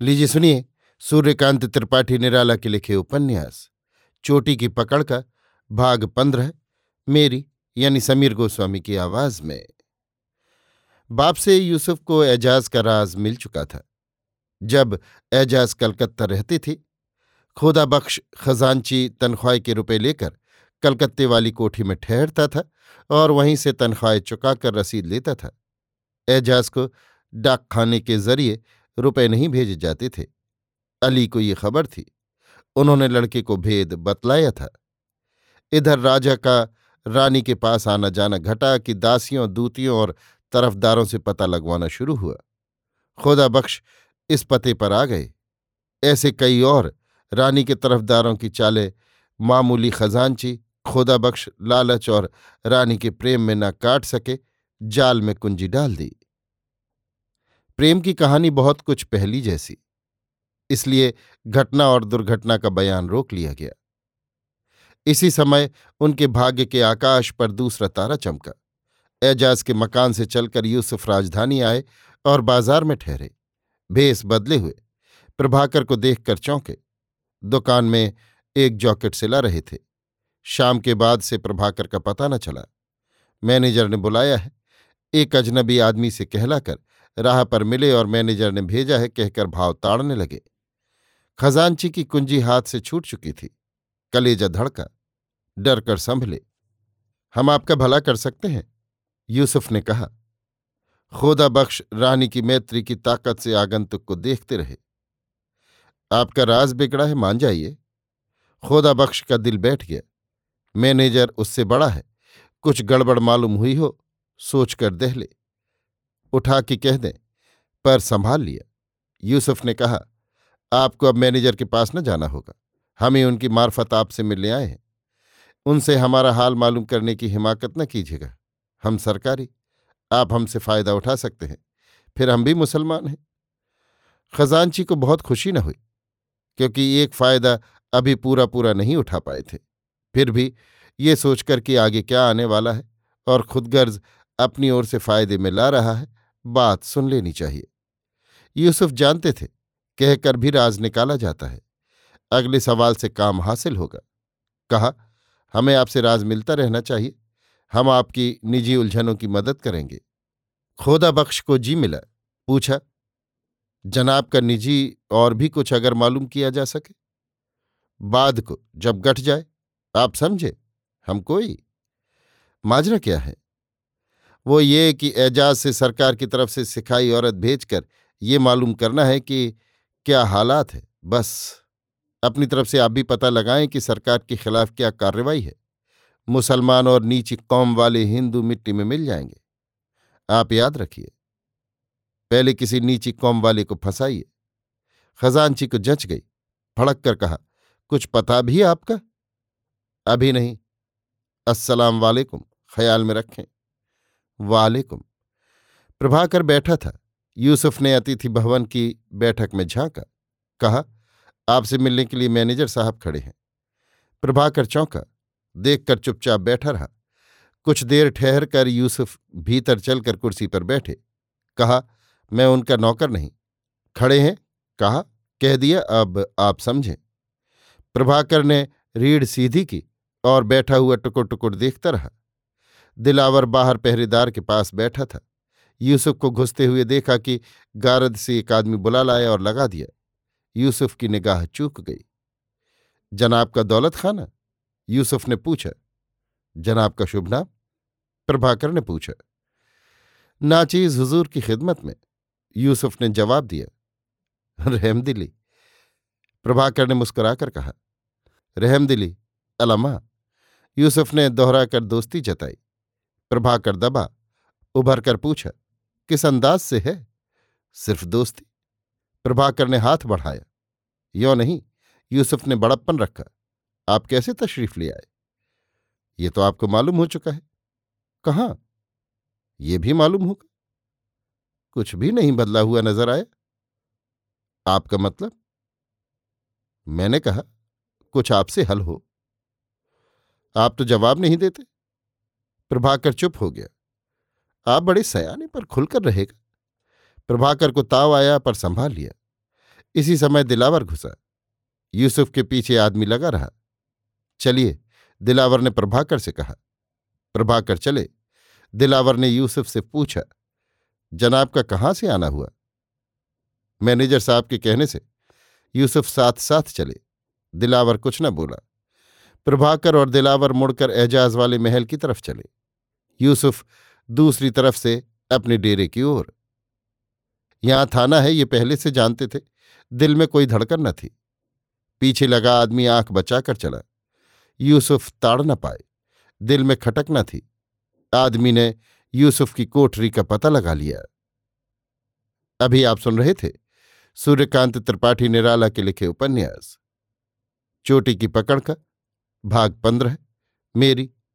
लीजिए सुनिए, सूर्यकांत त्रिपाठी निराला के लिखे उपन्यास। चोटी की पकड़ का भाग पंद्रह, मेरी यानी समीर गोस्वामी की आवाज़ में। बाप से यूसुफ को एजाज का राज मिल चुका था। जब एजाज कलकत्ता रहती थी, खुदा बख्श खजानची तनख्वाह के रुपए लेकर कलकत्ते वाली कोठी में ठहरता था और वहीं से तनख्वाह चुकाकर रसीद लेता था। एजाज को डाक खाने के ज़रिए रुपए नहीं भेजे जाते थे। अली को ये खबर थी। उन्होंने लड़के को भेद बतलाया था। इधर राजा का रानी के पास आना जाना घटा कि दासियों, दूतियों और तरफदारों से पता लगवाना शुरू हुआ। खुदा बख्श, इस पते पर आ गए। ऐसे कई और रानी के तरफदारों की चाले मामूली खजानची खुदा बख्श लालच और रानी के प्रेम में न काट सके, जाल में कुंजी डाल दी। प्रेम की कहानी बहुत कुछ पहली जैसी। इसलिए घटना और दुर्घटना का बयान रोक लिया गया। इसी समय उनके भाग्य के आकाश पर दूसरा तारा चमका। एजाज के मकान से चलकर यूसुफ राजधानी आए और बाज़ार में ठहरे। भेस बदले हुए। प्रभाकर को देखकर चौंके। दुकान में एक जॉकेट सिला रहे थे। शाम के बाद से प्रभाकर का पता न चला। मैनेजर ने बुलाया है। एक अजनबी आदमी से कहलाकर राह पर मिले और मैनेजर ने भेजा है कहकर भाव ताड़ने लगे। खजांची की कुंजी हाथ से छूट चुकी थी। कलेजा धड़का, डर कर संभले। हम आपका भला कर सकते हैं? यूसुफ ने कहा। खोदा बख्श रानी की मैत्री की ताकत से आगंतुक को देखते रहे। आपका राज बिगड़ा है, मान जाइए। खोदा बख्श का दिल बैठ गया। मैनेजर उससे बड़ा है। कुछ गड़बड़ मालूम हुई हो, सोचकर दहले। उठा के कह दें, पर संभाल लिया। यूसुफ ने कहा, आपको अब मैनेजर के पास न जाना होगा। हम ही उनकी मार्फत आपसे मिलने आए हैं। उनसे हमारा हाल मालूम करने की हिमाकत न कीजिएगा। हम सरकारी, आप हमसे फ़ायदा उठा सकते हैं। फिर हम भी मुसलमान हैं। खजानची को बहुत खुशी न हुई, क्योंकि एक फ़ायदा अभी पूरा पूरा नहीं उठा पाए थे। फिर भी ये सोचकर कि आगे क्या आने वाला है और खुदगर्ज अपनी ओर से फ़ायदे में ला रहा है बात सुन लेनी चाहिए। यूसुफ जानते थे, कहकर भी राज निकाला जाता है। अगले सवाल से काम हासिल होगा। कहा, हमें आपसे राज मिलता रहना चाहिए। हम आपकी निजी उलझनों की मदद करेंगे। खोदा बख्श को जी मिला। पूछा, जनाब का निजी और भी कुछ अगर मालूम किया जा सके? बाद को, जब गठ जाए। आप समझे, हम कोई माजरा क्या है? वो ये कि एजाज से सरकार की तरफ़ से सिखाई औरत भेजकर ये मालूम करना है कि क्या हालात है। बस। अपनी तरफ़ से आप भी पता लगाएँ कि सरकार के खिलाफ क्या कार्रवाई है। मुसलमान और नीची कौम वाले हिंदू मिट्टी में मिल जाएँगे। आप याद रखिए। पहले किसी नीची कौम वाले को फंसाइए। खजानची को जच गई। भड़क कर कहा, कुछ पता भी आपका? अभी नहीं। अस्सलाम वालेकुम। ख्याल में रखें। वालेकुम। प्रभाकर बैठा था। यूसुफ ने अतिथि भवन की बैठक में झांका। कहा, आपसे मिलने के लिए मैनेजर साहब खड़े हैं। प्रभाकर चौंका। देखकर चुपचाप बैठा रहा। कुछ देर ठहर कर यूसुफ भीतर चलकर कुर्सी पर बैठे। कहा, मैं उनका नौकर नहीं। खड़े हैं? कहा, कह दिया, अब आप समझें। प्रभाकर ने रीढ़ सीधी की और बैठा हुआ टुकुर टुकुर देखता रहा। दिलावर बाहर पहरेदार के पास बैठा था। यूसुफ को घुसते हुए देखा कि गारद से एक आदमी बुला लाया और लगा दिया। यूसुफ की निगाह चूक गई। जनाब का दौलत खाना? यूसुफ ने पूछा। जनाब का शुभ नाम? प्रभाकर ने पूछा। नाचीज हुजूर की खिदमत में। यूसुफ ने जवाब दिया। रहमदिली प्रभाकर ने मुस्कुराकर कहा। रहमदिली अलमा यूसुफ ने दोहराकर दोस्ती जताई। प्रभाकर दबा उभर कर पूछा, किस अंदाज से है? सिर्फ़ दोस्ती। प्रभाकर ने हाथ बढ़ाया, यो नहीं, यूसुफ ने बड़प्पन रखा, आप कैसे तशरीफ़ ले आए? ये तो आपको मालूम हो चुका है। कहाँ? ये भी मालूम होगा। कुछ भी नहीं बदला हुआ नज़र आया? आपका मतलब? मैंने कहा, कुछ आपसे हल हो। आप तो जवाब नहीं देते? प्रभाकर चुप हो गया। आप बड़े सयाने पर खुलकर रहेगा। प्रभाकर को ताव आया, पर संभाल लिया। इसी समय दिलावर घुसा। यूसुफ के पीछे आदमी लगा रहा। चलिए, दिलावर ने प्रभाकर से कहा। प्रभाकर चले। दिलावर ने यूसुफ से पूछा, जनाब का कहाँ से आना हुआ? मैनेजर साहब के कहने से यूसुफ साथ साथ चले। दिलावर कुछ न बोला। प्रभाकर और दिलावर मुड़कर एजाज वाले महल की तरफ़ चले। यूसुफ दूसरी तरफ़ से अपने डेरे की ओर। यहाँ थाना है, ये पहले से जानते थे। दिल में कोई धड़कन न थी। पीछे लगा आदमी आँख बचाकर चला। यूसुफ ताड़ न पाए। दिल में खटक न थी। आदमी ने यूसुफ की कोठरी का पता लगा लिया। अभी आप सुन रहे थे सूर्यकांत त्रिपाठी निराला के लिखे उपन्यास। चोटी की पकड़ का भाग पंद्रह, मेरी